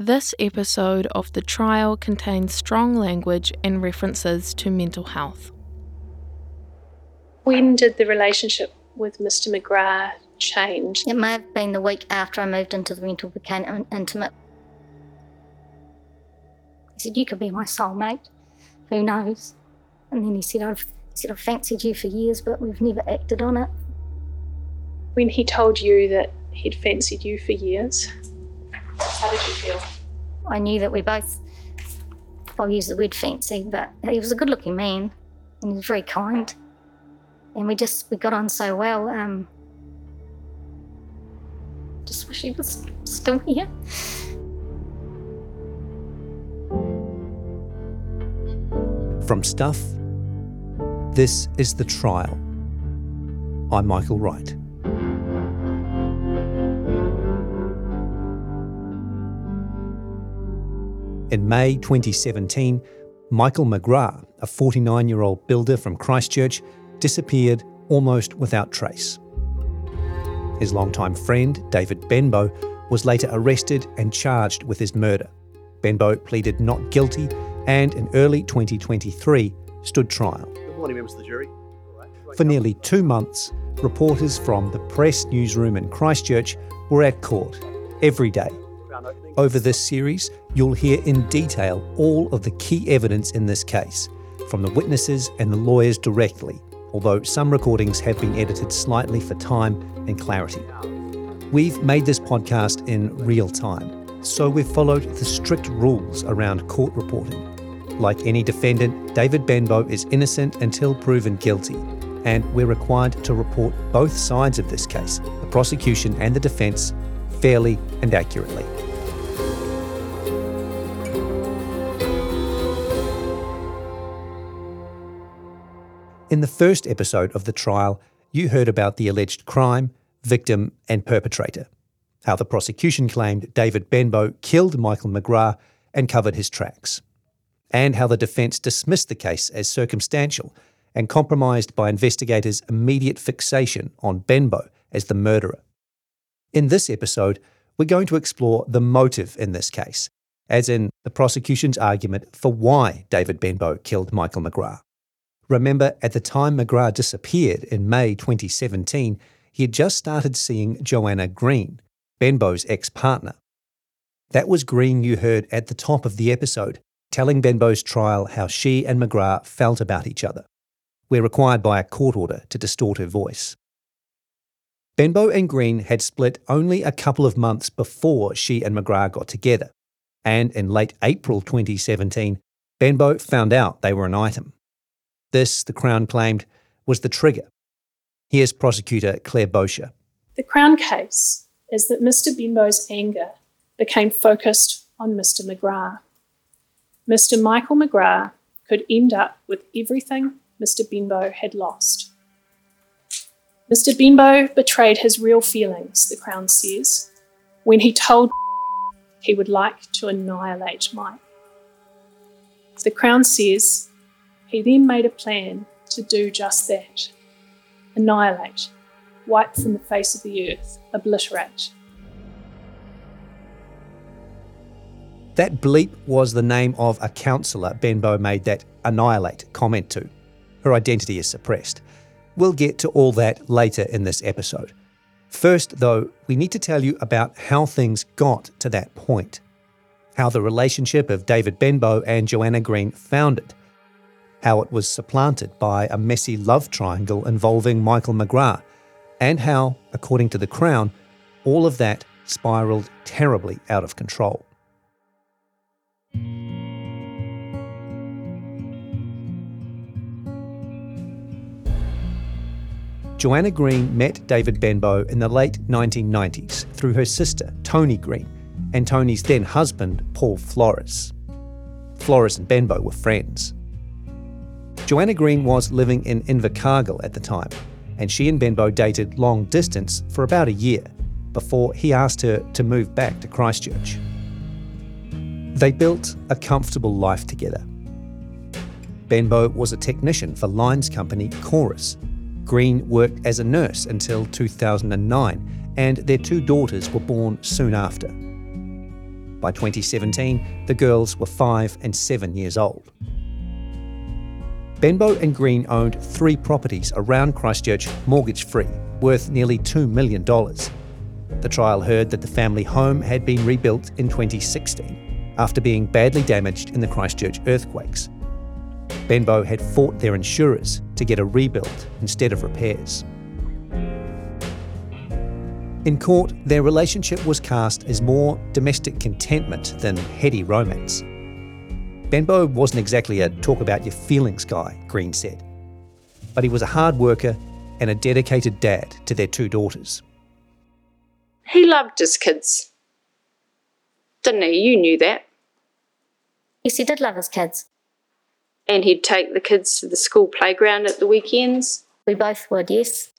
This episode of the trial contains strong language and references to mental health. When did the relationship with Mr. McGrath change? It may have been the week after I moved into the rental became intimate. He said, You could be my soulmate. Who knows? And then he said, I've, he said, I've fancied you for years, but we've never acted on it. When he told you that he'd fancied you for years, how did you feel? I knew that we both, I'll use the word fancy, but he was a good looking man and he was very kind. And we just, we got on so well. Um, just wish he was still here. From Stuff, this is The Trial. I'm Michael Wright. In May 2017, Michael McGrath, a 49 year old builder from Christchurch, disappeared almost without trace. His longtime friend, David Benbow, was later arrested and charged with his murder. Benbow pleaded not guilty and in early 2023 stood trial. Good morning, members of the jury. For nearly two months, reporters from the press newsroom in Christchurch were at court every day. Over this series, you'll hear in detail all of the key evidence in this case, from the witnesses and the lawyers directly, although some recordings have been edited slightly for time and clarity. We've made this podcast in real time, so we've followed the strict rules around court reporting. Like any defendant, David Benbow is innocent until proven guilty, and we're required to report both sides of this case, the prosecution and the defence, fairly and accurately. In the first episode of the trial, you heard about the alleged crime, victim, and perpetrator. How the prosecution claimed David Benbow killed Michael McGrath and covered his tracks. And how the defence dismissed the case as circumstantial and compromised by investigators' immediate fixation on Benbow as the murderer. In this episode, we're going to explore the motive in this case, as in the prosecution's argument for why David Benbow killed Michael McGrath. Remember, at the time McGrath disappeared in May 2017, he had just started seeing Joanna Green, Benbow's ex partner. That was Green you heard at the top of the episode, telling Benbow's trial how she and McGrath felt about each other. We're required by a court order to distort her voice. Benbow and Green had split only a couple of months before she and McGrath got together, and in late April 2017, Benbow found out they were an item. This, the Crown claimed, was the trigger. Here's prosecutor Claire Boshier. The Crown case is that Mr. Benbow's anger became focused on Mr. McGrath. Mr. Michael McGrath could end up with everything Mr. Benbow had lost. Mr. Benbow betrayed his real feelings, the Crown says, when he told he would like to annihilate Mike. The Crown says he then made a plan to do just that annihilate, wipe from the face of the earth, obliterate. That bleep was the name of a counsellor Benbow made that annihilate comment to. Her identity is suppressed. We'll get to all that later in this episode. First, though, we need to tell you about how things got to that point. How the relationship of David Benbow and Joanna Green founded. How it was supplanted by a messy love triangle involving Michael McGrath. And how, according to the Crown, all of that spiraled terribly out of control. Joanna Green met David Benbow in the late 1990s through her sister, Tony Green, and Tony's then husband, Paul Flores. Flores and Benbow were friends. Joanna Green was living in Invercargill at the time, and she and Benbow dated long distance for about a year before he asked her to move back to Christchurch. They built a comfortable life together. Benbow was a technician for Lines company Chorus. Green worked as a nurse until 2009, and their two daughters were born soon after. By 2017, the girls were five and seven years old. Benbow and Green owned three properties around Christchurch mortgage free, worth nearly $2 million. The trial heard that the family home had been rebuilt in 2016 after being badly damaged in the Christchurch earthquakes. Benbow had fought their insurers to get a rebuild instead of repairs. In court, their relationship was cast as more domestic contentment than heady romance. Benbow wasn't exactly a talk about your feelings guy, Green said, but he was a hard worker and a dedicated dad to their two daughters. He loved his kids. Didn't he? You knew that. Yes, he did love his kids. And he'd take the kids to the school playground at the weekends, We both would, yes.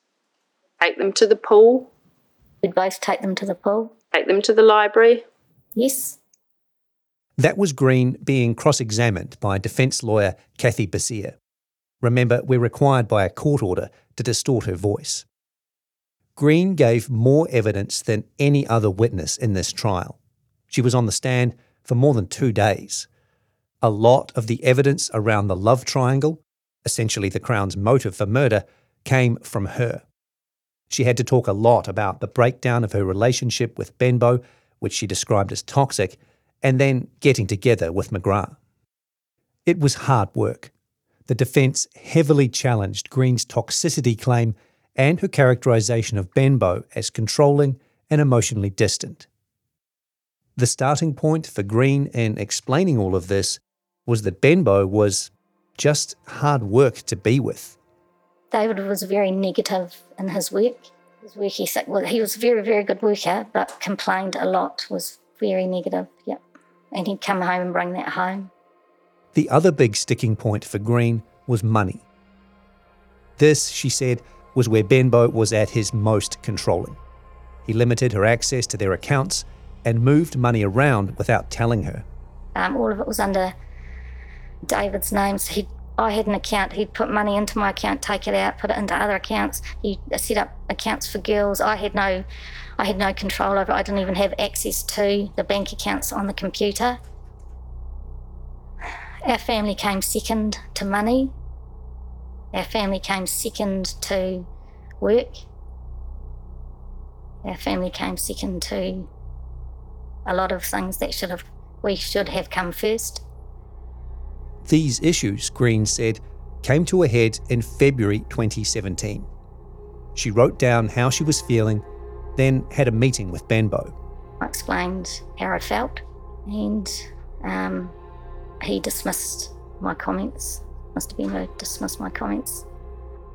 take them to the pool, We'd both take them to the pool. take them to the library. Yes. That was Green being cross examined by defence lawyer Kathy Basire. Remember, we're required by a court order to distort her voice. Green gave more evidence than any other witness in this trial. She was on the stand for more than two days. A lot of the evidence around the love triangle, essentially the Crown's motive for murder, came from her. She had to talk a lot about the breakdown of her relationship with Benbow, which she described as toxic, and then getting together with McGrath. It was hard work. The defence heavily challenged Green's toxicity claim and her characterisation of Benbow as controlling and emotionally distant. The starting point for Green in explaining all of this was that Benbow was just hard work to be with. David was very negative in his work. His work ethic, well, he was a very, very good worker, but complained a lot, was very negative, yep. And he'd come home and bring that home. The other big sticking point for Green was money. This, she said, was where Benbow was at his most controlling. He limited her access to their accounts and moved money around without telling her. Um, all of it was under David's name. So he, I had an account. He'd put money into my account, take it out, put it into other accounts. He set up accounts for girls. I had no, I had no control over. it. I didn't even have access to the bank accounts on the computer. Our family came second to money. Our family came second to work. Our family came second to a lot of things that should have we should have come first. These issues, Green said, came to a head in February 2017. She wrote down how she was feeling, then had a meeting with Benbow. I explained how I felt, and um, he dismissed my comments. Must have been a dismissed my comments.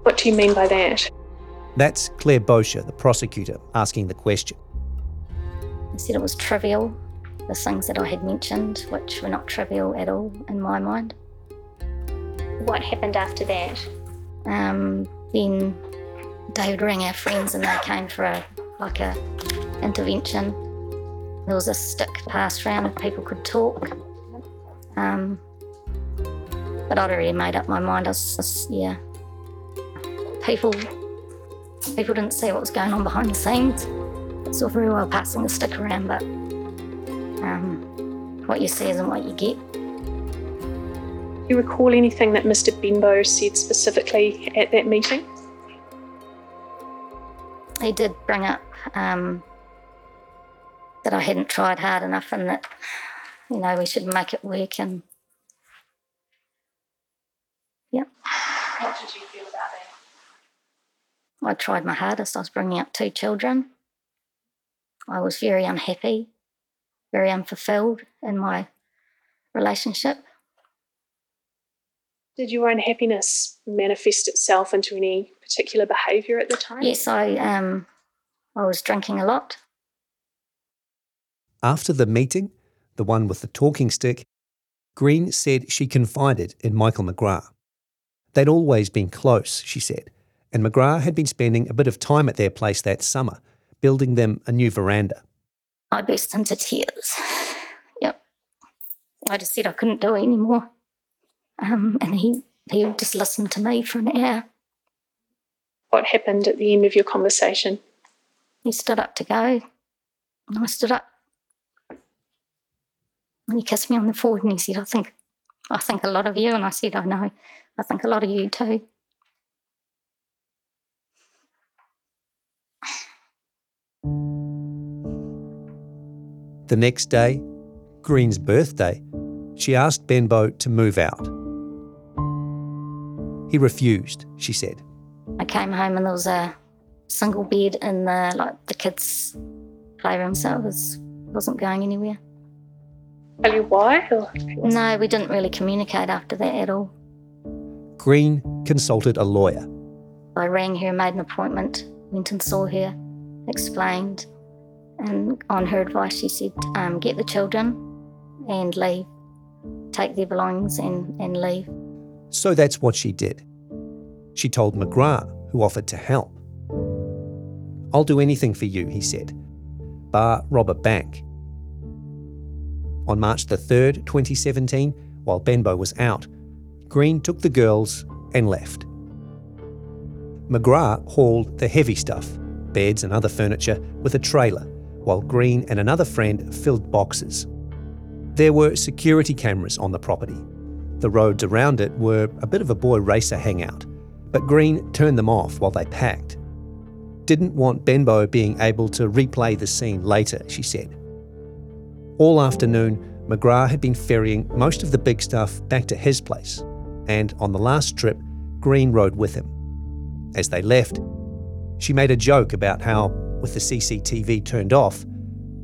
What do you mean by that? That's Claire Boshier, the prosecutor, asking the question. He said it was trivial, the things that I had mentioned, which were not trivial at all in my mind. What happened after that? Um, then David rang our friends and they came for a like a intervention. There was a stick passed around and people could talk. Um, but I'd already made up my mind. I was just, yeah. People, people didn't see what was going on behind the scenes. It's all very well passing the stick around, but um, what you see isn't what you get. Do you recall anything that Mr. Benbow said specifically at that meeting? he did bring up um, that I hadn't tried hard enough and that, you know, we should make it work. And yeah, What did you feel about that? I tried my hardest. I was bringing up two children. I was very unhappy, very unfulfilled in my relationship. Did your unhappiness manifest itself into any particular behaviour at the time? Yes, I um, I was drinking a lot. After the meeting, the one with the talking stick, Green said she confided in Michael McGrath. They'd always been close, she said, and McGrath had been spending a bit of time at their place that summer, building them a new veranda. I burst into tears. Yep. I just said I couldn't do it anymore. Um, and he, he just listened to me for an hour. What happened at the end of your conversation? He stood up to go. And I stood up. And he kissed me on the forehead and he said, I think, I think a lot of you. And I said, I know, I think a lot of you too. The next day, Green's birthday, she asked Benbow to move out. He refused, she said. I came home and there was a single bed in the like the kids' playroom, so it was wasn't going anywhere. Tell you why? Or- No, we didn't really communicate after that at all. Green consulted a lawyer. I rang her, made an appointment, went and saw her, explained, and on her advice, she said, um, "Get the children and leave. Take their belongings and, and leave." So that's what she did. She told McGrath, who offered to help. I'll do anything for you, he said, bar rob a bank. On March the 3rd, 2017, while Benbow was out, Green took the girls and left. McGrath hauled the heavy stuff, beds and other furniture, with a trailer, while Green and another friend filled boxes. There were security cameras on the property. The roads around it were a bit of a boy racer hangout, but Green turned them off while they packed. Didn't want Benbow being able to replay the scene later, she said. All afternoon, McGrath had been ferrying most of the big stuff back to his place, and on the last trip, Green rode with him. As they left, she made a joke about how, with the CCTV turned off,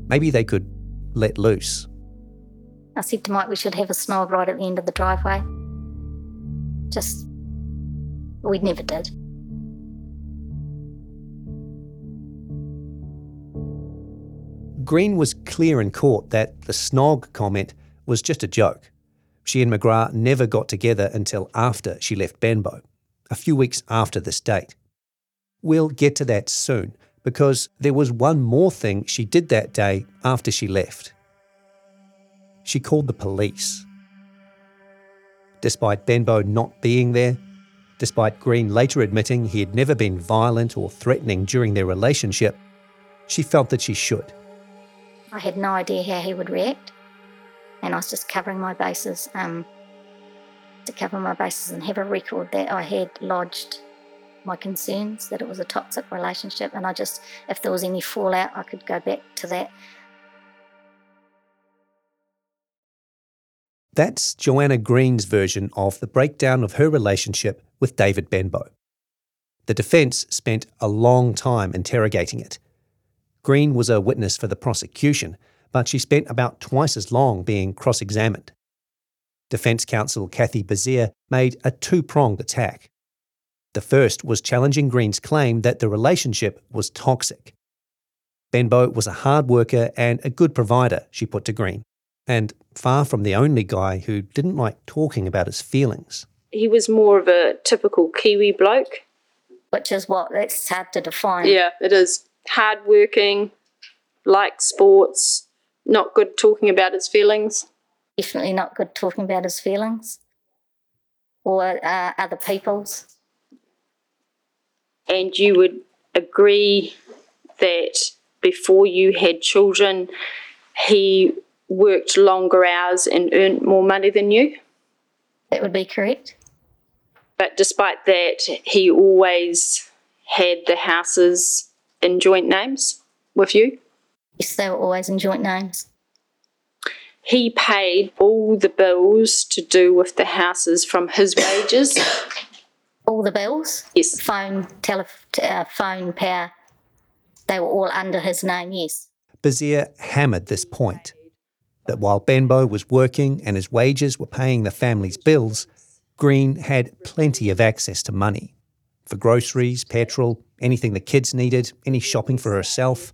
maybe they could let loose. I said to Mike, we should have a snog right at the end of the driveway. Just, we never did. Green was clear in court that the snog comment was just a joke. She and McGrath never got together until after she left Benbow, a few weeks after this date. We'll get to that soon, because there was one more thing she did that day after she left. She called the police. Despite Benbow not being there, despite Green later admitting he had never been violent or threatening during their relationship, she felt that she should. I had no idea how he would react, and I was just covering my bases um, to cover my bases and have a record that I had lodged my concerns that it was a toxic relationship, and I just, if there was any fallout, I could go back to that. That's Joanna Green's version of the breakdown of her relationship with David Benbow. The defence spent a long time interrogating it. Green was a witness for the prosecution, but she spent about twice as long being cross examined. Defence counsel Kathy Basire made a two pronged attack. The first was challenging Green's claim that the relationship was toxic. Benbow was a hard worker and a good provider, she put to Green, and far from the only guy who didn't like talking about his feelings. He was more of a typical Kiwi bloke. Which is what it's hard to define. Yeah, it is. Hardworking, liked sports, not good talking about his feelings. Definitely not good talking about his feelings or uh, other people's. And you would agree that before you had children, he worked longer hours and earned more money than you. That would be correct. But despite that, he always had the houses in joint names with you. Yes, they were always in joint names. He paid all the bills to do with the houses from his wages. All the bills, Yes. phone, tele, uh, phone, power, they were all under his name, yes. Basire hammered this point that while Benbow was working and his wages were paying the family's bills, Green had plenty of access to money for groceries, petrol, anything the kids needed, any shopping for herself,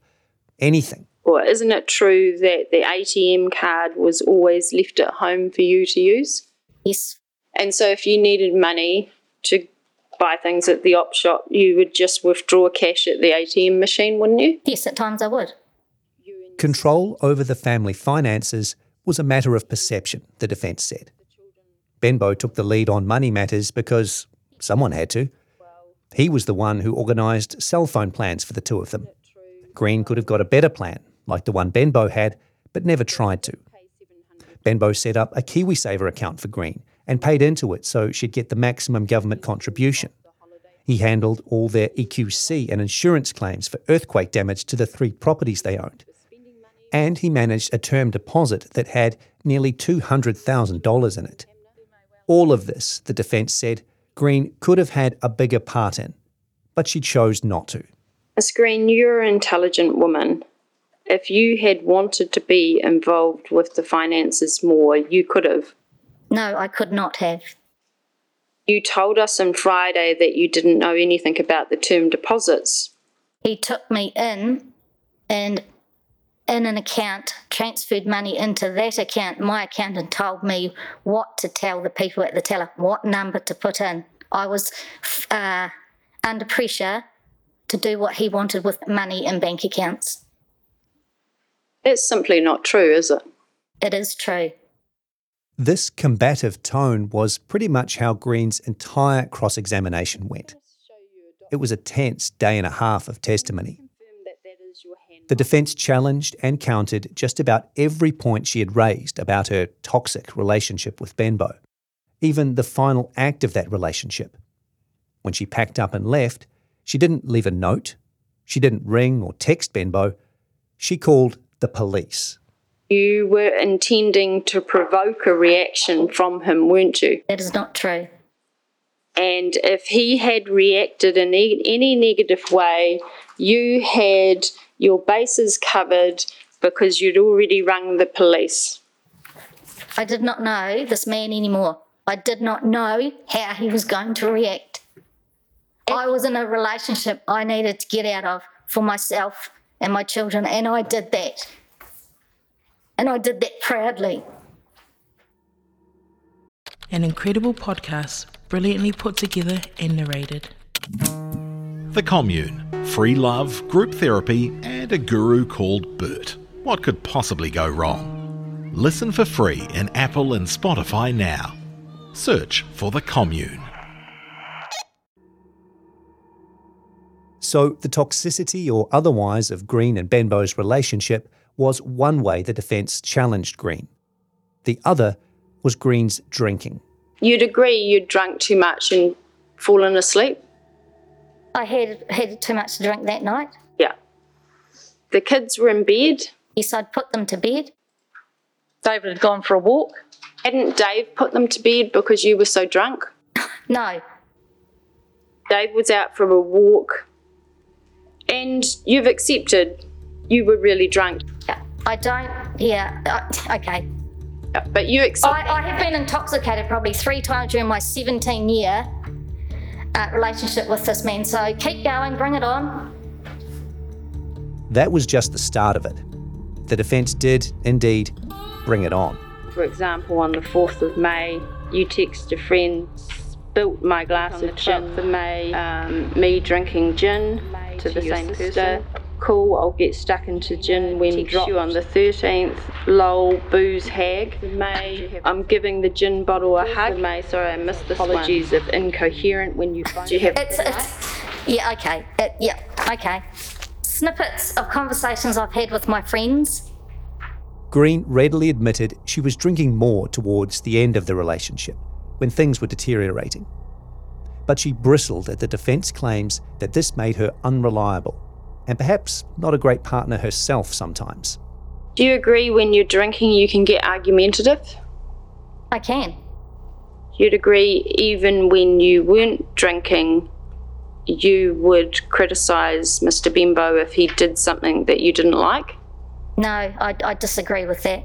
anything. Or isn't it true that the ATM card was always left at home for you to use? Yes, And so if you needed money to buy things at the op shop, you would just withdraw cash at the ATM machine, wouldn't you? yes, at times I would. Control over the family finances was a matter of perception, the defence said. Benbow took the lead on money matters because someone had to. He was the one who organised cell phone plans for the two of them. Green could have got a better plan, like the one Benbow had, but never tried to. Benbow set up a KiwiSaver account for Green and paid into it so she'd get the maximum government contribution. He handled all their EQC and insurance claims for earthquake damage to the three properties they owned. And he managed a term deposit that had nearly $200,000 in it. All of this, the defence said, Green could have had a bigger part in, but she chose not to. Miss Green, you're an intelligent woman. If you had wanted to be involved with the finances more, you could have. No, I could not have. You told us on Friday that you didn't know anything about the term deposits. He took me in and in an account, transferred money into that account, my account, and told me what to tell the people at the teller, what number to put in. I was uh, under pressure to do what he wanted with money in bank accounts. That's simply not true, is it? It is true. This combative tone was pretty much how Green's entire cross examination went. It was a tense day and a half of testimony. The defence challenged and countered just about every point she had raised about her toxic relationship with Benbow, even the final act of that relationship. When she packed up and left, she didn't leave a note, she didn't ring or text Benbow, she called the police. You were intending to provoke a reaction from him, weren't you? That is not true. And if he had reacted in any negative way, you had your bases covered because you'd already rung the police. I did not know this man anymore. I did not know how he was going to react. I was in a relationship I needed to get out of for myself and my children, and I did that. And I did that proudly. An incredible podcast, brilliantly put together and narrated. The Commune, free love, group therapy, and a guru called Bert. What could possibly go wrong? Listen for free in Apple and Spotify now. Search for The Commune. So, the toxicity or otherwise of Green and Benbow's relationship was one way the defence challenged Green. The other was Green's drinking. You'd agree you'd drunk too much and fallen asleep? I had had too much to drink that night. Yeah. The kids were in bed. Yes, I'd put them to bed. David had gone for a walk. Hadn't Dave put them to bed because you were so drunk? No, Dave was out for a walk. And you've accepted you were really drunk. I don't. Yeah, uh, okay. But you accept. I, I have been intoxicated probably three times during my 17 year uh, relationship with this man. So keep going, bring it on. That was just the start of it. The defence did, indeed, bring it on. For example, on the 4th of May, you text a friend, spilt my glass of gin. of May, um, me drinking gin to the same person. Cool, I'll get stuck into gin when text you on the 13th. Lol, booze hag. May, I'm giving the gin bottle a hug. May, sorry, I missed this Apologies if incoherent when you find. Do you have? It's, it's yeah, okay. It, yeah, okay. Snippets of conversations I've had with my friends. Green readily admitted she was drinking more towards the end of the relationship, when things were deteriorating. But she bristled at the defence claims that this made her unreliable, and perhaps not a great partner herself sometimes. Do you agree when you're drinking you can get argumentative? I can. You'd agree even when you weren't drinking, you would criticise Mr. Benbow if he did something that you didn't like? No, I, I disagree with that.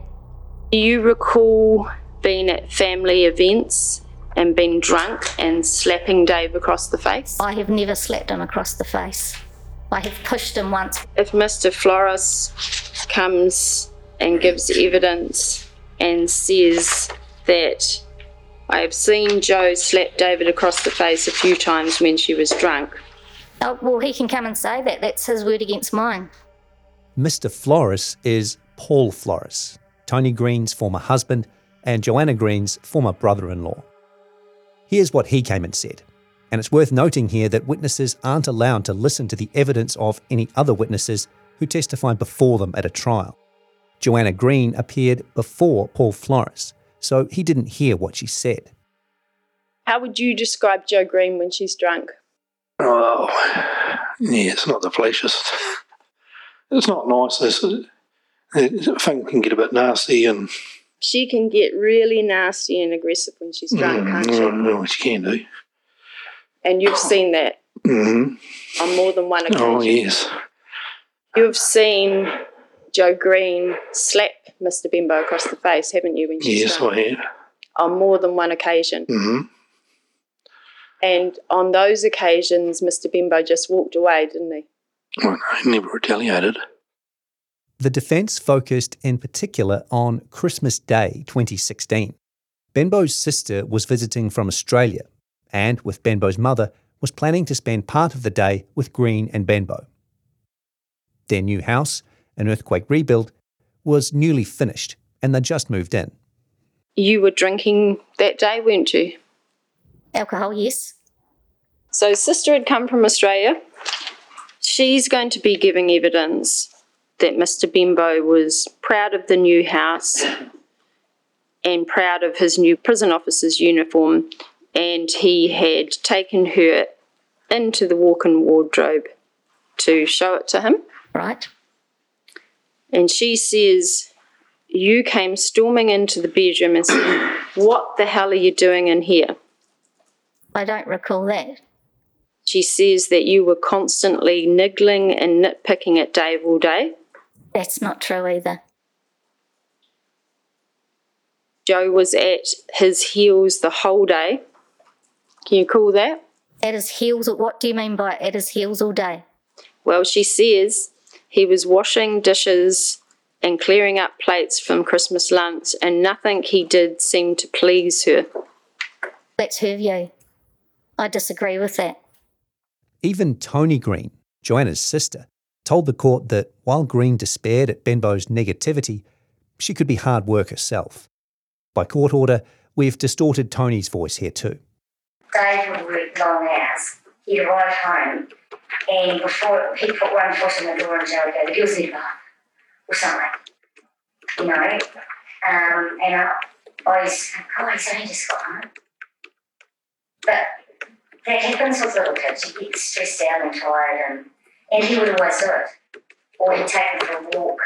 Do you recall being at family events and being drunk and slapping Dave across the face? I have never slapped him across the face. I have pushed him once. If Mr. Flores comes and gives evidence and says that I have seen Joe slap David across the face a few times when she was drunk, Oh, well, he can come and say that. That's his word against mine. Mr. Flores is Paul Flores, Tony Green's former husband and Joanna Green's former brother in law. Here's what he came and said. And it's worth noting here that witnesses aren't allowed to listen to the evidence of any other witnesses who testified before them at a trial. Joanna Green appeared before Paul Flores, so he didn't hear what she said. How would you describe Jo Green when she's drunk? Oh, yeah, it's not the fleshiest. It's not nice. This thing can get a bit nasty and. She can get really nasty and aggressive when she's drunk, mm, can't she? I know what she can do. And you've seen that hmm on more than one occasion. Oh, yes. You've seen Joe Green slap Mr. Benbow across the face, haven't you, when she's Yes, drunk? I have. On more than one occasion. hmm And on those occasions, Mr. Benbow just walked away, didn't he? Well, I never retaliated. The defence focused in particular on Christmas Day 2016. Benbow's sister was visiting from Australia and, with Benbow's mother, was planning to spend part of the day with Green and Benbow. Their new house, an earthquake rebuild, was newly finished and they'd just moved in. You were drinking that day, weren't you? Alcohol, yes. So, sister had come from Australia. She's going to be giving evidence that Mr. Benbow was proud of the new house and proud of his new prison officer's uniform, and he had taken her into the walk in wardrobe to show it to him. Right. And she says, You came storming into the bedroom and said, What the hell are you doing in here? I don't recall that. She says that you were constantly niggling and nitpicking at Dave all day. That's not true either. Joe was at his heels the whole day. Can you call that? At his heels, what do you mean by at his heels all day? Well, she says he was washing dishes and clearing up plates from Christmas lunch, and nothing he did seemed to please her. That's her view. I disagree with that. Even Tony Green, Joanna's sister, told the court that while Green despaired at Benbow's negativity, she could be hard work herself. By court order, we've distorted Tony's voice here too. Dave would work long hours. He'd arrive home, and before he'd put one foot in the door and Joe would go, the girls need a bath, or something. You know? Um, and I always think, oh, he's only just got home. But that happens with little kids. You get stressed out and tired, and, and he would always do it. Or he'd take them for a walk.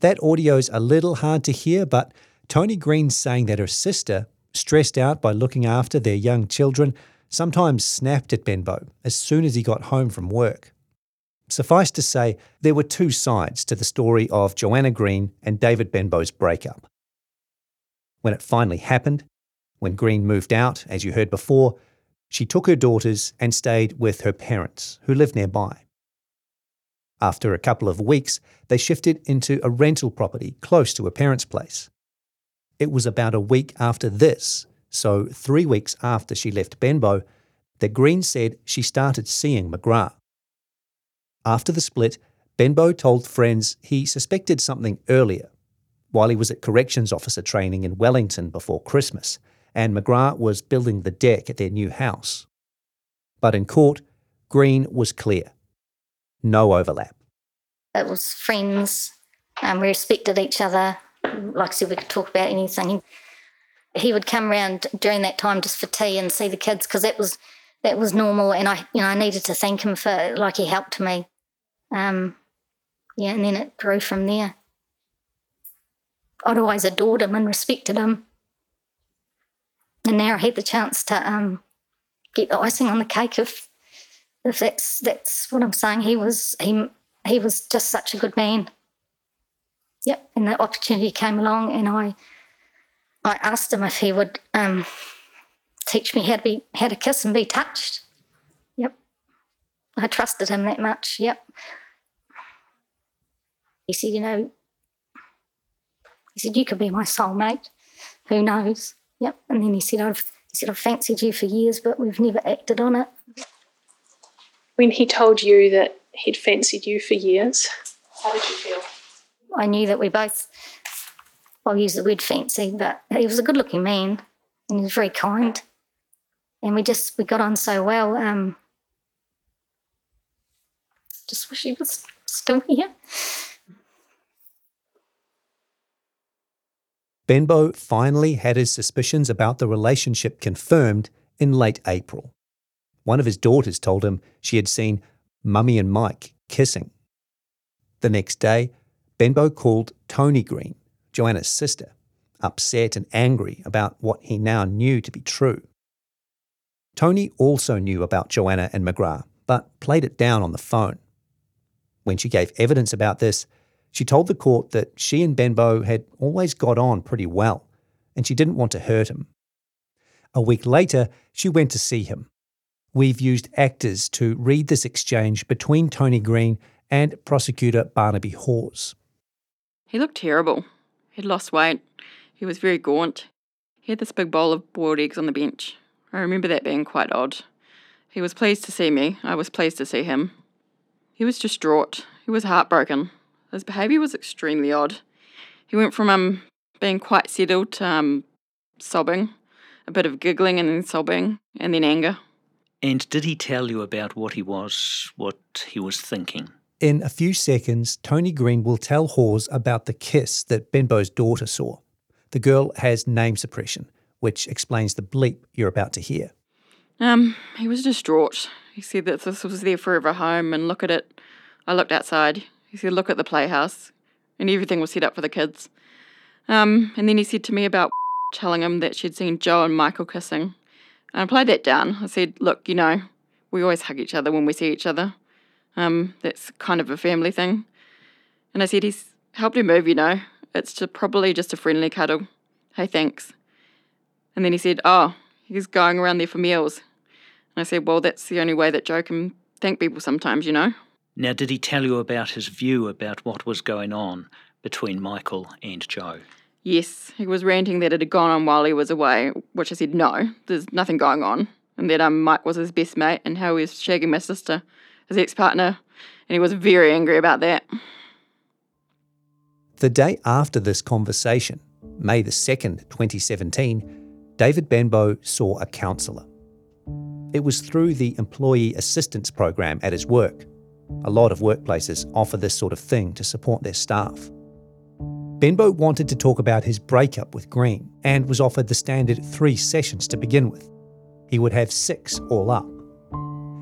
That audio's a little hard to hear, but Tony Green's saying that her sister, stressed out by looking after their young children, sometimes snapped at Benbow as soon as he got home from work. Suffice to say, there were two sides to the story of Joanna Green and David Benbow's breakup. When it finally happened, when Green moved out, as you heard before, she took her daughters and stayed with her parents, who lived nearby. After a couple of weeks, they shifted into a rental property close to her parents' place. It was about a week after this, so three weeks after she left Benbow, that Green said she started seeing McGrath. After the split, Benbow told friends he suspected something earlier, while he was at corrections officer training in Wellington before Christmas, and McGrath was building the deck at their new house. But in court, Green was clear. No overlap. It was friends. Um, we respected each other. Like I said, we could talk about anything. He would come around during that time just for tea and see the kids because that was that was normal. And I, you know, I needed to thank him for like he helped me. Um, yeah, and then it grew from there. I'd always adored him and respected him. And now I had the chance to um, get the icing on the cake if if that's that's what I'm saying. He was he he was just such a good man. Yep, and the opportunity came along, and I I asked him if he would um, teach me how to be how to kiss and be touched. Yep, I trusted him that much. Yep. He said, you know, he said you could be my soulmate. Who knows? Yep. And then he said, I've he said I've fancied you for years, but we've never acted on it. When he told you that he'd fancied you for years, how did you feel? I knew that we both, I'll use the word fancy, but he was a good looking man and he was very kind. And we just, we got on so well. Um, just wish he was still here. Benbow finally had his suspicions about the relationship confirmed in late April. One of his daughters told him she had seen Mummy and Mike kissing. The next day, Benbow called Tony Green, Joanna's sister, upset and angry about what he now knew to be true. Tony also knew about Joanna and McGrath, but played it down on the phone. When she gave evidence about this, she told the court that she and Benbow had always got on pretty well, and she didn't want to hurt him. A week later, she went to see him. We've used actors to read this exchange between Tony Green and prosecutor Barnaby Hawes. He looked terrible. He'd lost weight. He was very gaunt. He had this big bowl of boiled eggs on the bench. I remember that being quite odd. He was pleased to see me. I was pleased to see him. He was distraught. He was heartbroken. His behaviour was extremely odd. He went from um being quite settled to um sobbing, a bit of giggling and then sobbing, and then anger. And did he tell you about what he was, what he was thinking? In a few seconds, Tony Green will tell Hawes about the kiss that Benbow's daughter saw. The girl has name suppression, which explains the bleep you're about to hear. Um, he was distraught. He said that this was their forever home and look at it. I looked outside. He said, look at the playhouse. And everything was set up for the kids. Um, and then he said to me about telling him that she'd seen Joe and Michael kissing. And I played that down. I said, look, you know, we always hug each other when we see each other. Um, that's kind of a family thing. And I said, he's helped him move, you know. It's just probably just a friendly cuddle. Hey, thanks. And then he said, oh, he's going around there for meals. And I said, well, that's the only way that Joe can thank people sometimes, you know. Now, did he tell you about his view about what was going on between Michael and Joe? Yes, he was ranting that it had gone on while he was away, which I said, no, there's nothing going on. And that um, Mike was his best mate and how he was shagging my sister, his ex partner. And he was very angry about that. The day after this conversation, May the 2nd, 2017, David Benbow saw a counsellor. It was through the Employee Assistance Program at his work. A lot of workplaces offer this sort of thing to support their staff. Benbow wanted to talk about his breakup with Green and was offered the standard three sessions to begin with. He would have six all up.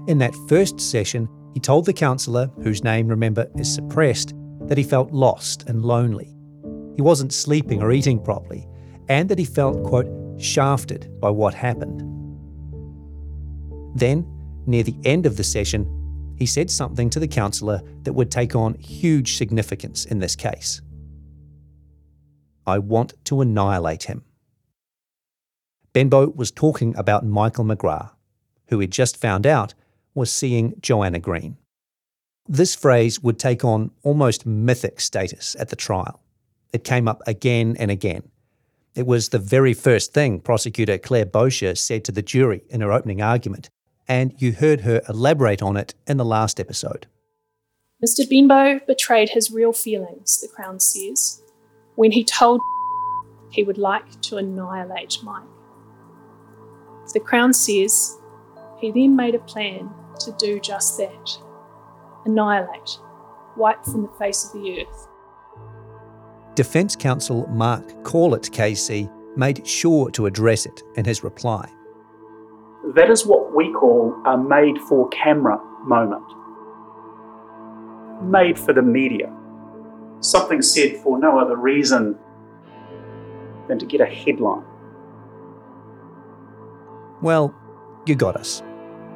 In that first session, he told the counsellor, whose name, remember, is suppressed, that he felt lost and lonely. He wasn't sleeping or eating properly, and that he felt, quote, shafted by what happened. Then, near the end of the session, he said something to the counsellor that would take on huge significance in this case. I want to annihilate him. Benbow was talking about Michael McGrath, who he'd just found out was seeing Joanna Green. This phrase would take on almost mythic status at the trial. It came up again and again. It was the very first thing prosecutor Claire Boshier said to the jury in her opening argument, and you heard her elaborate on it in the last episode. Mr. Benbow betrayed his real feelings, the Crown says, when he told he would like to annihilate Mike. The Crown says he then made a plan to do just that annihilate, wipe from the face of the earth. Defence counsel Mark Corlett KC made sure to address it in his reply. That is what we call a made for camera moment. Made for the media. Something said for no other reason than to get a headline. Well, you got us.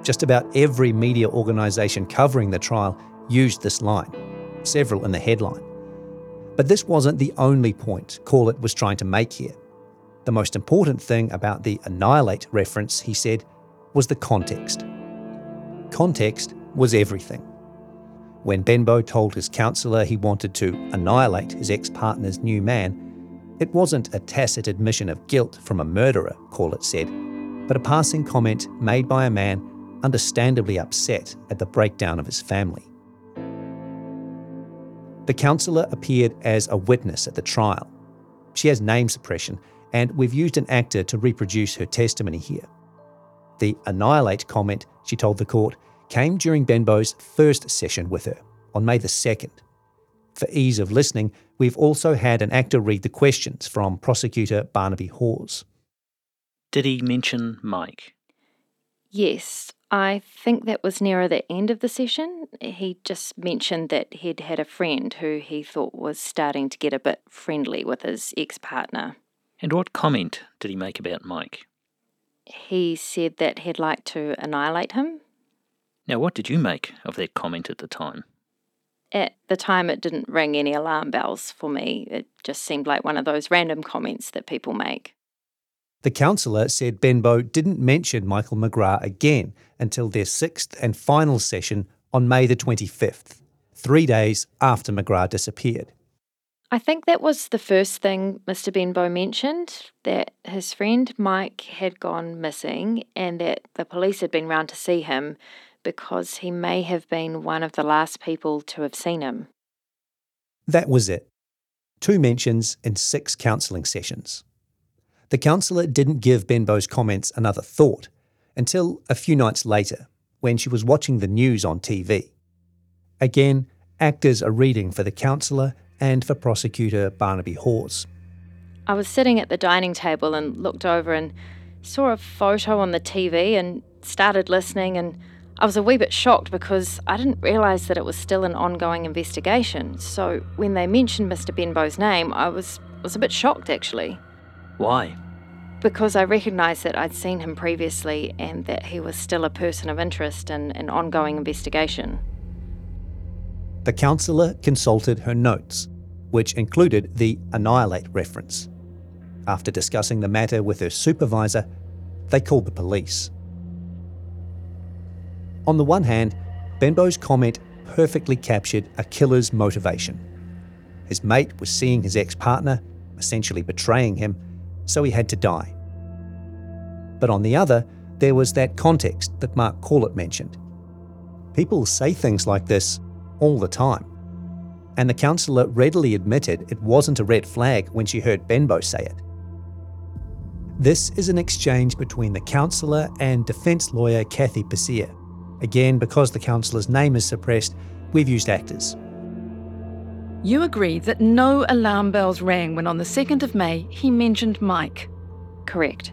Just about every media organisation covering the trial used this line, several in the headline. But this wasn't the only point Corlett was trying to make here. The most important thing about the annihilate reference, he said, was the context. Context was everything. When Benbow told his counsellor he wanted to annihilate his ex partner's new man, it wasn't a tacit admission of guilt from a murderer, Corlett said, but a passing comment made by a man understandably upset at the breakdown of his family. The counsellor appeared as a witness at the trial. She has name suppression, and we've used an actor to reproduce her testimony here. The annihilate comment, she told the court, came during Benbow's first session with her on May the 2nd. For ease of listening, we've also had an actor read the questions from prosecutor Barnaby Hawes. Did he mention Mike? Yes, I think that was nearer the end of the session. He just mentioned that he'd had a friend who he thought was starting to get a bit friendly with his ex partner. And what comment did he make about Mike? He said that he'd like to annihilate him. Now, what did you make of that comment at the time? At the time, it didn't ring any alarm bells for me. It just seemed like one of those random comments that people make. The counsellor said Benbow didn't mention Michael McGrath again until their sixth and final session on May the 25th, three days after McGrath disappeared. I think that was the first thing Mr. Benbow mentioned that his friend Mike had gone missing and that the police had been round to see him because he may have been one of the last people to have seen him. That was it. Two mentions in six counselling sessions. The counsellor didn't give Benbow's comments another thought until a few nights later when she was watching the news on TV. Again, actors are reading for the counsellor and for prosecutor Barnaby Hawes. I was sitting at the dining table and looked over and saw a photo on the TV and started listening and I was a wee bit shocked because I didn't realise that it was still an ongoing investigation. So when they mentioned Mr. Benbow's name, I was was a bit shocked actually. Why? Because I recognised that I'd seen him previously and that he was still a person of interest in an ongoing investigation. The counsellor consulted her notes, which included the annihilate reference. After discussing the matter with her supervisor, they called the police. On the one hand, Benbow's comment perfectly captured a killer's motivation. His mate was seeing his ex partner, essentially betraying him, so he had to die. But on the other, there was that context that Mark Corlett mentioned. People say things like this all the time. And the counsellor readily admitted it wasn't a red flag when she heard Benbow say it. This is an exchange between the counsellor and defence lawyer Kathy Basire. Again, because the counsellor's name is suppressed, we've used actors. You agree that no alarm bells rang when on the 2nd of May he mentioned Mike. Correct.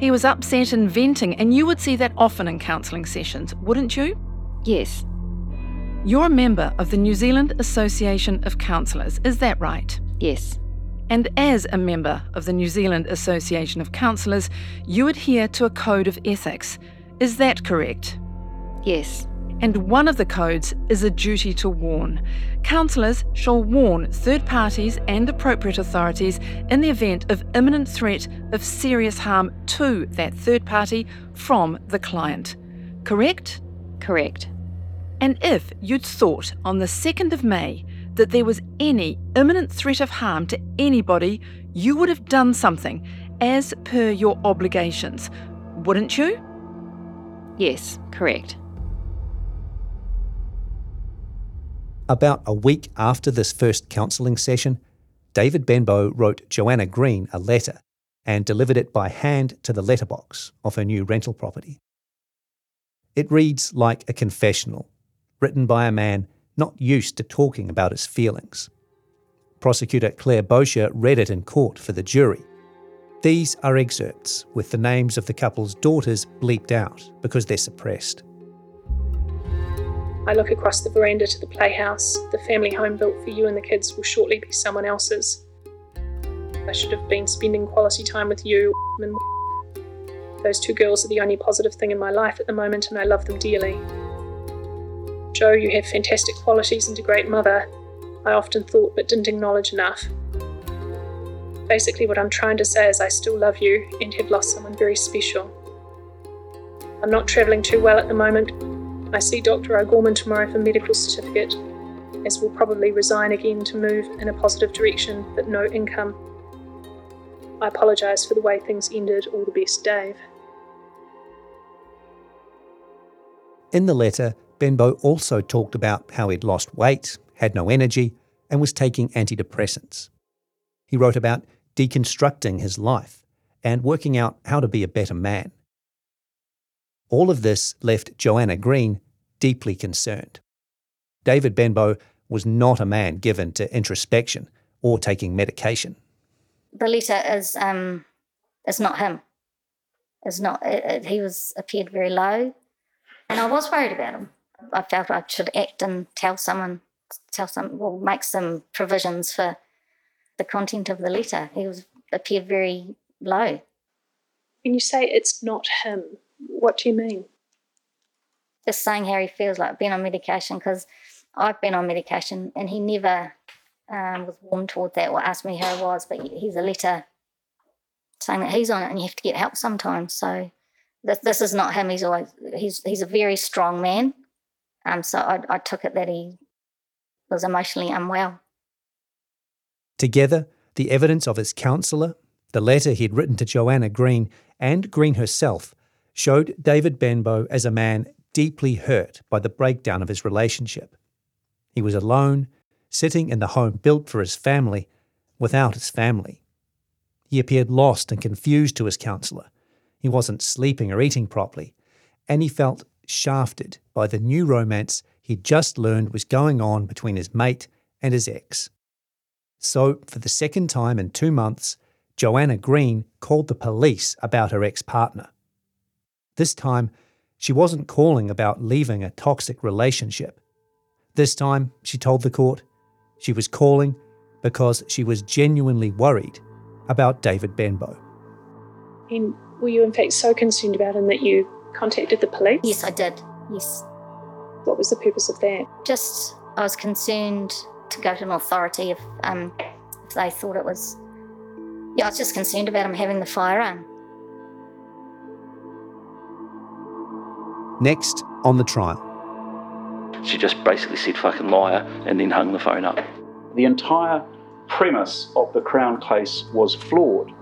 He was upset and venting, and you would see that often in counselling sessions, wouldn't you? Yes. You're a member of the New Zealand Association of Counsellors, is that right? Yes. And as a member of the New Zealand Association of Counsellors, you adhere to a code of ethics. Is that correct? Yes. And one of the codes is a duty to warn. Counsellors shall warn third parties and appropriate authorities in the event of imminent threat of serious harm to that third party from the client. Correct? Correct. And if you'd thought on the 2nd of May that there was any imminent threat of harm to anybody, you would have done something as per your obligations, wouldn't you? Yes, correct. About a week after this first counselling session, David Benbow wrote Joanna Green a letter and delivered it by hand to the letterbox of her new rental property. It reads like a confessional, written by a man not used to talking about his feelings. Prosecutor Claire Boshier read it in court for the jury. These are excerpts with the names of the couple's daughters bleeped out because they're suppressed. I look across the veranda to the playhouse. The family home built for you and the kids will shortly be someone else's. I should have been spending quality time with you. Those two girls are the only positive thing in my life at the moment, and I love them dearly. Joe, you have fantastic qualities and a great mother. I often thought but didn't acknowledge enough. Basically, what I'm trying to say is I still love you and have lost someone very special. I'm not travelling too well at the moment. I see Dr. O'Gorman tomorrow for medical certificate, as we'll probably resign again to move in a positive direction, but no income. I apologise for the way things ended. All the best, Dave. In the letter, Benbow also talked about how he'd lost weight, had no energy, and was taking antidepressants. He wrote about deconstructing his life and working out how to be a better man. All of this left Joanna Green deeply concerned. David Benbow was not a man given to introspection or taking medication. The letter is um, is not him. Is not. It, it, he was appeared very low, and I was worried about him. I felt I should act and tell someone, tell some, well, make some provisions for the content of the letter. He was appeared very low. When you say it's not him, what do you mean? Just saying how he feels like being on medication because I've been on medication and he never um, was warm toward that or asked me how I was, but he's a letter saying that he's on it and you have to get help sometimes. So this, this is not him. He's always he's he's a very strong man. Um, so I, I took it that he was emotionally unwell. Together, the evidence of his counsellor, the letter he'd written to Joanna Green, and Green herself showed David Benbow as a man deeply hurt by the breakdown of his relationship. He was alone, sitting in the home built for his family, without his family. He appeared lost and confused to his counsellor. He wasn't sleeping or eating properly, and he felt shafted by the new romance he'd just learned was going on between his mate and his ex. So, for the second time in two months, Joanna Green called the police about her ex partner. This time, she wasn't calling about leaving a toxic relationship. This time, she told the court, she was calling because she was genuinely worried about David Benbow. And were you, in fact, so concerned about him that you contacted the police? Yes, I did. Yes. What was the purpose of that? Just, I was concerned to go to an authority if, um, if they thought it was. Yeah, I was just concerned about him having the firearm. Next on the trial. She just basically said fucking liar and then hung the phone up. The entire premise of the Crown case was flawed.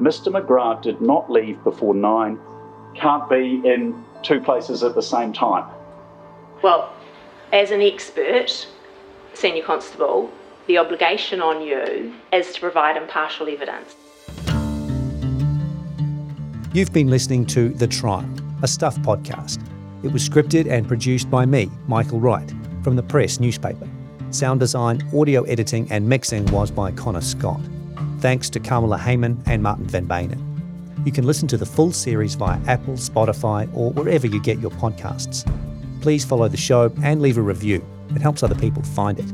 Mr. McGrath did not leave before nine, can't be in two places at the same time. Well, as an expert, Senior Constable, the obligation on you is to provide impartial evidence. You've been listening to The Trial, a Stuff podcast. It was scripted and produced by me, Michael Wright, from the Press newspaper. Sound design, audio editing, and mixing was by Connor Scott. Thanks to Kamala Hayman and Martin Van Beynen. You can listen to the full series via Apple, Spotify, or wherever you get your podcasts. Please follow the show and leave a review. It helps other people find it.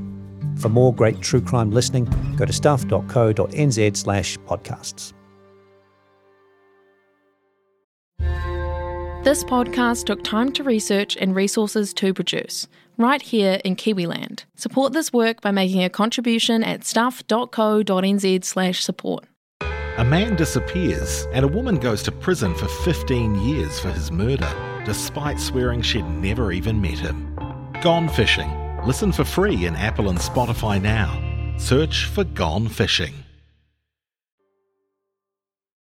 For more great true crime listening, go to stuff.co.nz slash podcasts. This podcast took time to research and resources to produce, right here in Kiwiland. Support this work by making a contribution at stuff.co.nz slash support. A man disappears and a woman goes to prison for 15 years for his murder, despite swearing she'd never even met him. Gone Fishing. Listen for free in Apple and Spotify now. Search for Gone Fishing.